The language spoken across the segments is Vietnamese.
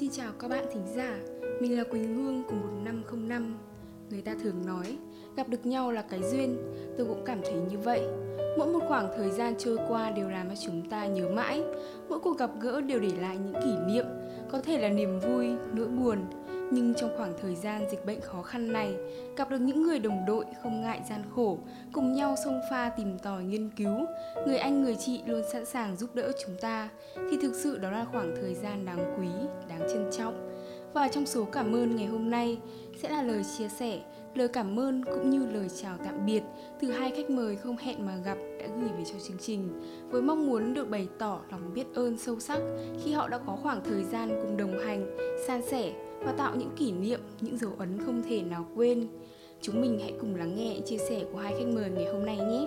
Xin chào các bạn thính giả, mình là Quỳnh Hương của 1505 Người ta thường nói, gặp được nhau là cái duyên, tôi cũng cảm thấy như vậy. Mỗi một khoảng thời gian trôi qua đều làm cho chúng ta nhớ mãi. Mỗi cuộc gặp gỡ đều để lại những kỷ niệm Có thể là niềm vui, nỗi buồn nhưng trong khoảng thời gian dịch bệnh khó khăn này, gặp được những người đồng đội không ngại gian khổ, cùng nhau xông pha tìm tòi nghiên cứu, người anh người chị luôn sẵn sàng giúp đỡ chúng ta, thì thực sự đó là khoảng thời gian đáng quý, đáng trân trọng. Và trong số cảm ơn ngày hôm nay sẽ là lời chia sẻ, lời cảm ơn cũng như lời chào tạm biệt từ hai khách mời không hẹn mà gặp đã gửi về cho chương trình với mong muốn được bày tỏ lòng biết ơn sâu sắc khi họ đã có khoảng thời gian cùng đồng hành, san sẻ và tạo những kỷ niệm, những dấu ấn không thể nào quên. Chúng mình hãy cùng lắng nghe chia sẻ của hai khách mời ngày hôm nay nhé.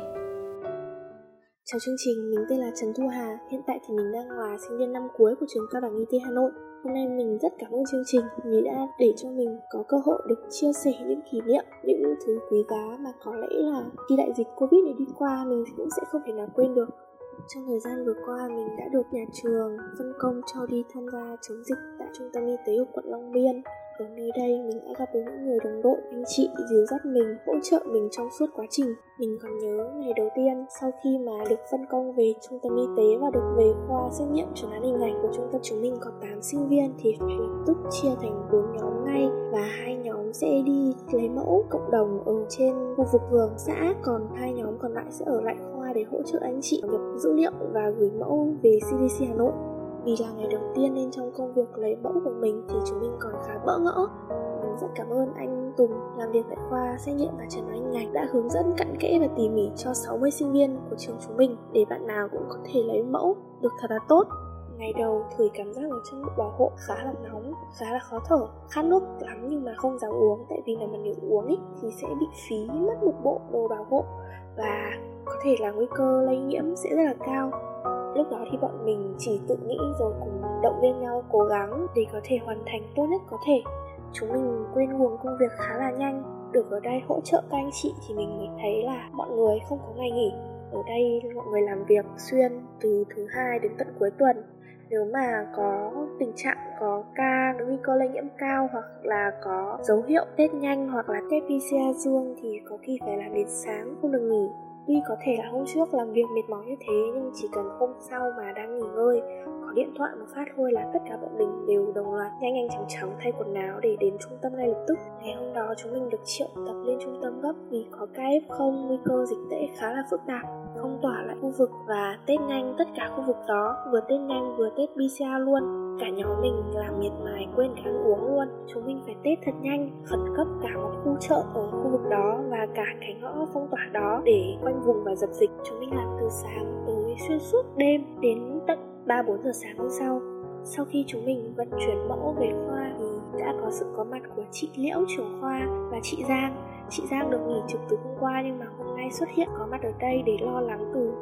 Chào chương trình, mình tên là Trần Thu Hà. Hiện tại thì mình đang là sinh viên năm cuối của trường Cao đẳng Y tế Hà Nội. Hôm nay mình rất cảm ơn chương trình vì đã để cho mình có cơ hội được chia sẻ những kỷ niệm, những thứ quý giá mà có lẽ là khi đại dịch Covid này đi qua mình cũng sẽ không thể nào quên được. Trong thời gian vừa qua, mình đã được nhà trường phân công cho đi tham gia chống dịch tại trung tâm y tế của quận Long Biên. Ở nơi đây, mình đã gặp được những người đồng đội, anh chị dìu dắt mình, hỗ trợ mình trong suốt quá trình. Mình còn nhớ ngày đầu tiên sau khi mà được phân công về trung tâm y tế và được về khoa xét nghiệm chuẩn đoán hình ảnh của trung tâm chúng mình có 8 sinh viên thì phải lập tức chia thành 4 nhóm ngay và hai nhóm sẽ đi lấy mẫu cộng đồng ở trên khu vực phường xã còn hai nhóm còn lại sẽ ở lại khoa để hỗ trợ anh chị nhập dữ liệu và gửi mẫu về CDC Hà Nội. Vì là ngày đầu tiên nên trong công việc lấy mẫu của mình thì chúng mình còn khá bỡ ngỡ. Mình rất cảm ơn anh Tùng làm việc tại khoa xét nghiệm và trần đoán ngành đã hướng dẫn cặn kẽ và tỉ mỉ cho 60 sinh viên của trường chúng mình để bạn nào cũng có thể lấy mẫu được thật là tốt. Ngày đầu thử cảm giác ở trong bộ bảo hộ khá là nóng, khá là khó thở, khát nước lắm nhưng mà không dám uống. Tại vì là mà nếu uống ấy thì sẽ bị phí mất một bộ đồ bảo hộ. Và có thể là nguy cơ lây nhiễm sẽ rất là cao. Lúc đó thì bọn mình chỉ tự nghĩ rồi cùng động viên nhau, cố gắng để có thể hoàn thành tốt nhất có thể. Chúng mình quên nguồn công việc khá là nhanh. Được ở đây hỗ trợ các anh chị thì mình mới thấy là mọi người không có ngày nghỉ. Ở đây mọi người làm việc xuyên từ thứ hai đến tận cuối tuần. Nếu mà có tình trạng có ca nguy cơ lây nhiễm cao hoặc là có dấu hiệu test nhanh hoặc là test PCR dương thì có khi phải làm đến sáng không được nghỉ. Tuy có thể là hôm trước làm việc mệt mỏi như thế, nhưng chỉ cần hôm sau mà đang nghỉ ngơi, Có điện thoại một phát thôi là tất cả bọn mình đều đồng loạt nhanh nhanh chóng chóng thay quần áo để đến trung tâm ngay lập tức. Ngày hôm đó chúng mình được triệu tập lên trung tâm gấp vì có ca F0 nguy cơ dịch tễ khá là phức tạp. Phong tỏa lại khu vực và test nhanh tất cả khu vực đó. Vừa test nhanh vừa test PCR luôn. Cả nhóm mình làm miệt mài, quên cả ăn uống luôn. Chúng mình phải test thật nhanh, Khẩn cấp cả một khu chợ ở khu vực đó Và cả cái ngõ phong tỏa đó Để quanh vùng và dập dịch. Chúng mình làm từ sáng tới xuyên suốt đêm Đến tận 3-4 giờ sáng hôm sau. Sau khi chúng mình vận chuyển mẫu về khoa thì đã có sự có mặt của chị Liễu trưởng khoa và chị Giang. Chị Giang được nghỉ trực từ hôm qua nhưng mà hôm nay xuất hiện có mặt ở đây để lo lắng từ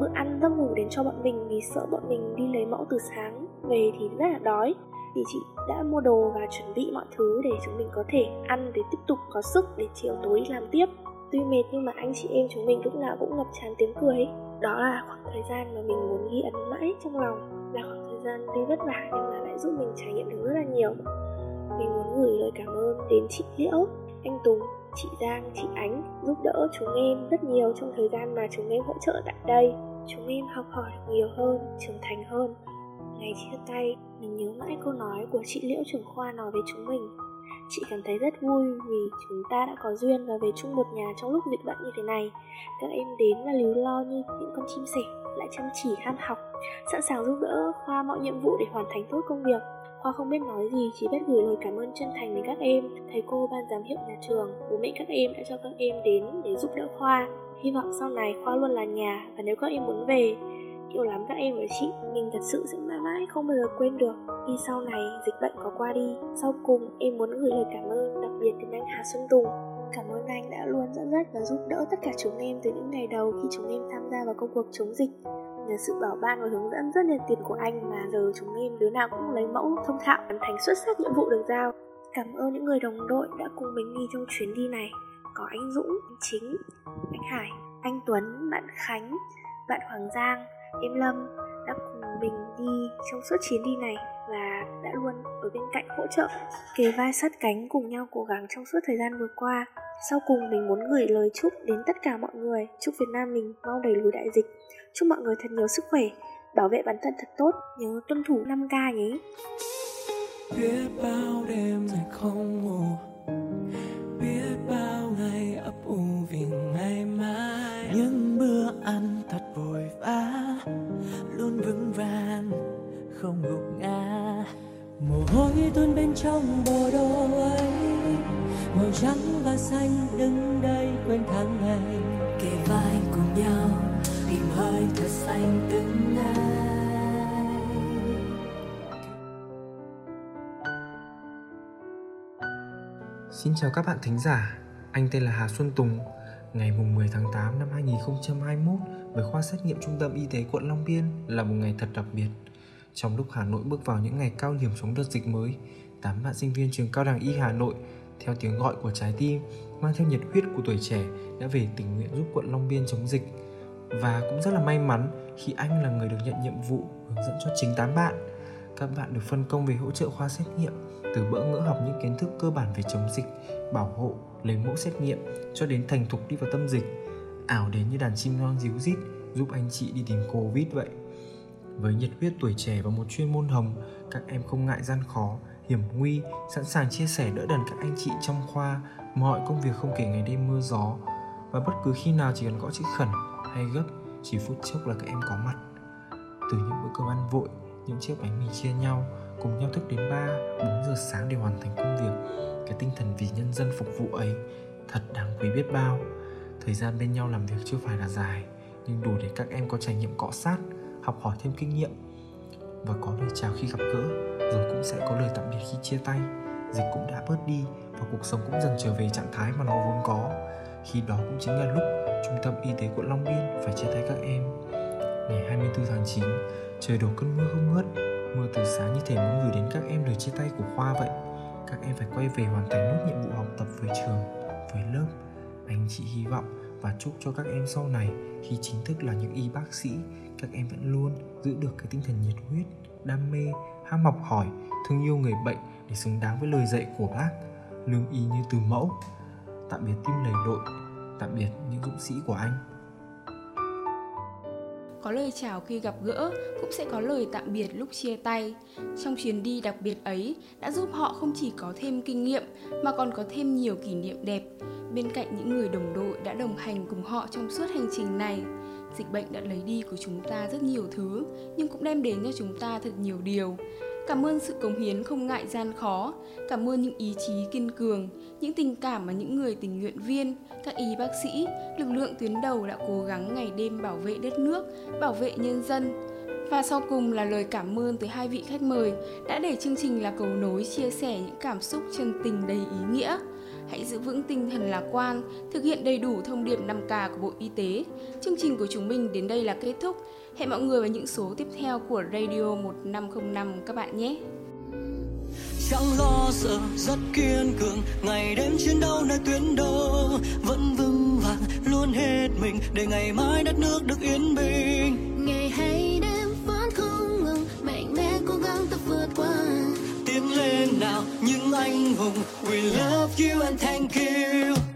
bữa ăn giấc ngủ đến cho bọn mình vì sợ bọn mình đi lấy mẫu từ sáng. Về thì rất là đói. Thì chị đã mua đồ và chuẩn bị mọi thứ để chúng mình có thể ăn để tiếp tục có sức để chiều tối làm tiếp. Tuy mệt nhưng mà anh chị em chúng mình lúc nào cũng ngập tràn tiếng cười. Đó là khoảng thời gian mà mình muốn ghi ấn mãi trong lòng. Là khoảng thời gian tuy vất vả nhưng mà lại giúp mình trải nghiệm được rất là nhiều mình muốn gửi lời cảm ơn đến chị liễu anh tùng chị Giang, chị Ánh giúp đỡ chúng em rất nhiều trong thời gian mà chúng em hỗ trợ tại đây. Chúng em học hỏi nhiều hơn, trưởng thành hơn. Ngày chia tay, mình nhớ mãi câu nói của chị Liễu trưởng khoa nói với chúng mình. Chị cảm thấy rất vui vì chúng ta đã có duyên và về chung một nhà trong lúc dịch bệnh như thế này. Các em đến là líu lo như những con chim sẻ, lại chăm chỉ ham học, sẵn sàng giúp đỡ khoa mọi nhiệm vụ để hoàn thành tốt công việc. Khoa không biết nói gì, chỉ biết gửi lời cảm ơn chân thành đến các em, thầy cô, ban giám hiệu nhà trường, bố mẹ các em đã cho các em đến để giúp đỡ Khoa. Hy vọng sau này Khoa luôn là nhà và nếu các em muốn về, yêu lắm các em và chị, mình thật sự sẽ mãi mãi không bao giờ quên được khi sau này dịch bệnh có qua đi. Sau cùng, em muốn gửi lời cảm ơn đặc biệt đến anh Hà Xuân Tùng. Cảm ơn anh đã luôn dẫn dắt và giúp đỡ tất cả chúng em từ những ngày đầu khi chúng em tham gia vào công cuộc chống dịch nhờ sự bảo ban và hướng dẫn rất nhiệt tình của anh mà giờ chúng em đứa nào cũng lấy mẫu thông thạo hoàn thành xuất sắc nhiệm vụ được giao cảm ơn những người đồng đội đã cùng mình đi trong chuyến đi này có anh Dũng, anh Chính, anh Hải, anh Tuấn, bạn Khánh, bạn Hoàng Giang, em Lâm đã cùng mình đi trong suốt chuyến đi này và đã luôn ở bên cạnh hỗ trợ, kề vai sát cánh cùng nhau cố gắng trong suốt thời gian vừa qua. Sau cùng mình muốn gửi lời chúc đến tất cả mọi người, chúc Việt Nam mình mau đẩy lùi đại dịch. Chúc mọi người thật nhiều sức khỏe, bảo vệ bản thân thật tốt, nhớ tuân thủ 5K nhé. Biết bao đêm ngày không ngủ Biết bao ngày ấp ủ vì ngày mai Những bữa ăn thật vội vã Luôn vững vàng không gục ngã Mồ hôi tuôn bên trong bộ đồ ấy Màu trắng và xanh đứng đây quên tháng ngày Kề vai cùng nhau tìm hơi thật xanh từng ngày Xin chào các bạn thính giả, anh tên là Hà Xuân Tùng. Ngày mùng 10 tháng 8 năm 2021 với khoa xét nghiệm Trung tâm Y tế quận Long Biên là một ngày thật đặc biệt. Trong lúc Hà Nội bước vào những ngày cao điểm chống đợt dịch mới, 8 bạn sinh viên trường Cao đẳng Y Hà Nội theo tiếng gọi của trái tim mang theo nhiệt huyết của tuổi trẻ đã về tình nguyện giúp quận Long Biên chống dịch. Và cũng rất là may mắn khi anh là người được nhận nhiệm vụ hướng dẫn cho chính tám bạn. Các bạn được phân công về hỗ trợ khoa xét nghiệm từ bỡ ngỡ học những kiến thức cơ bản về chống dịch, bảo hộ, lấy mẫu xét nghiệm cho đến thành thục đi vào tâm dịch, ảo đến như đàn chim non díu rít giúp anh chị đi tìm Covid vậy. Với nhiệt huyết tuổi trẻ và một chuyên môn hồng, các em không ngại gian khó, hiểm nguy, sẵn sàng chia sẻ đỡ đần các anh chị trong khoa mọi công việc không kể ngày đêm mưa gió. Và bất cứ khi nào chỉ cần gõ chữ khẩn hay gấp chỉ phút chốc là các em có mặt. Từ những bữa cơm ăn vội những chiếc bánh mì chia nhau cùng nhau thức đến 3, 4 giờ sáng để hoàn thành công việc. Cái tinh thần vì nhân dân phục vụ ấy thật đáng quý biết bao. Thời gian bên nhau làm việc chưa phải là dài nhưng đủ để các em có trải nghiệm cọ sát học hỏi thêm kinh nghiệm. Và có lời chào khi gặp gỡ rồi cũng sẽ có lời tạm biệt khi chia tay. Dịch cũng đã bớt đi và cuộc sống cũng dần trở về trạng thái mà nó vốn có. Khi đó cũng chính là lúc trung tâm y tế quận Long Biên phải chia tay các em. Ngày 24 tháng 9 trời đổ cơn mưa không ngớt. Mưa từ sáng như thể muốn gửi đến các em lời chia tay của khoa vậy. Các em phải quay về hoàn thành nốt nhiệm vụ học tập với trường, với lớp. Anh chị hy vọng và chúc cho các em sau này, khi chính thức là những y bác sĩ, các em vẫn luôn giữ được cái tinh thần nhiệt huyết, đam mê, ham học hỏi, thương yêu người bệnh để xứng đáng với lời dạy của bác. Lương y như từ mẫu. Tạm biệt tim lầy đội, tạm biệt những dũng sĩ của anh có lời chào khi gặp gỡ, cũng sẽ có lời tạm biệt lúc chia tay. Trong chuyến đi đặc biệt ấy, đã giúp họ không chỉ có thêm kinh nghiệm, mà còn có thêm nhiều kỷ niệm đẹp. Bên cạnh những người đồng đội đã đồng hành cùng họ trong suốt hành trình này, dịch bệnh đã lấy đi của chúng ta rất nhiều thứ, nhưng cũng đem đến cho chúng ta thật nhiều điều. Cảm ơn sự cống hiến không ngại gian khó, cảm ơn những ý chí kiên cường, những tình cảm mà những người tình nguyện viên, các y bác sĩ, lực lượng tuyến đầu đã cố gắng ngày đêm bảo vệ đất nước, bảo vệ nhân dân. Và sau cùng là lời cảm ơn tới hai vị khách mời đã để chương trình là cầu nối chia sẻ những cảm xúc chân tình đầy ý nghĩa. Hãy giữ vững tinh thần lạc quan, thực hiện đầy đủ thông điệp 5K của Bộ Y tế. Chương trình của chúng mình đến đây là kết thúc. Hẹn mọi người vào những số tiếp theo của Radio 1505 các bạn nhé. Chẳng lo sợ rất kiên cường Ngày đêm chiến đấu nơi tuyến đầu Vẫn vững vàng luôn hết mình Để ngày mai đất nước được yên bình Ngày hay những anh hùng We love you and thank you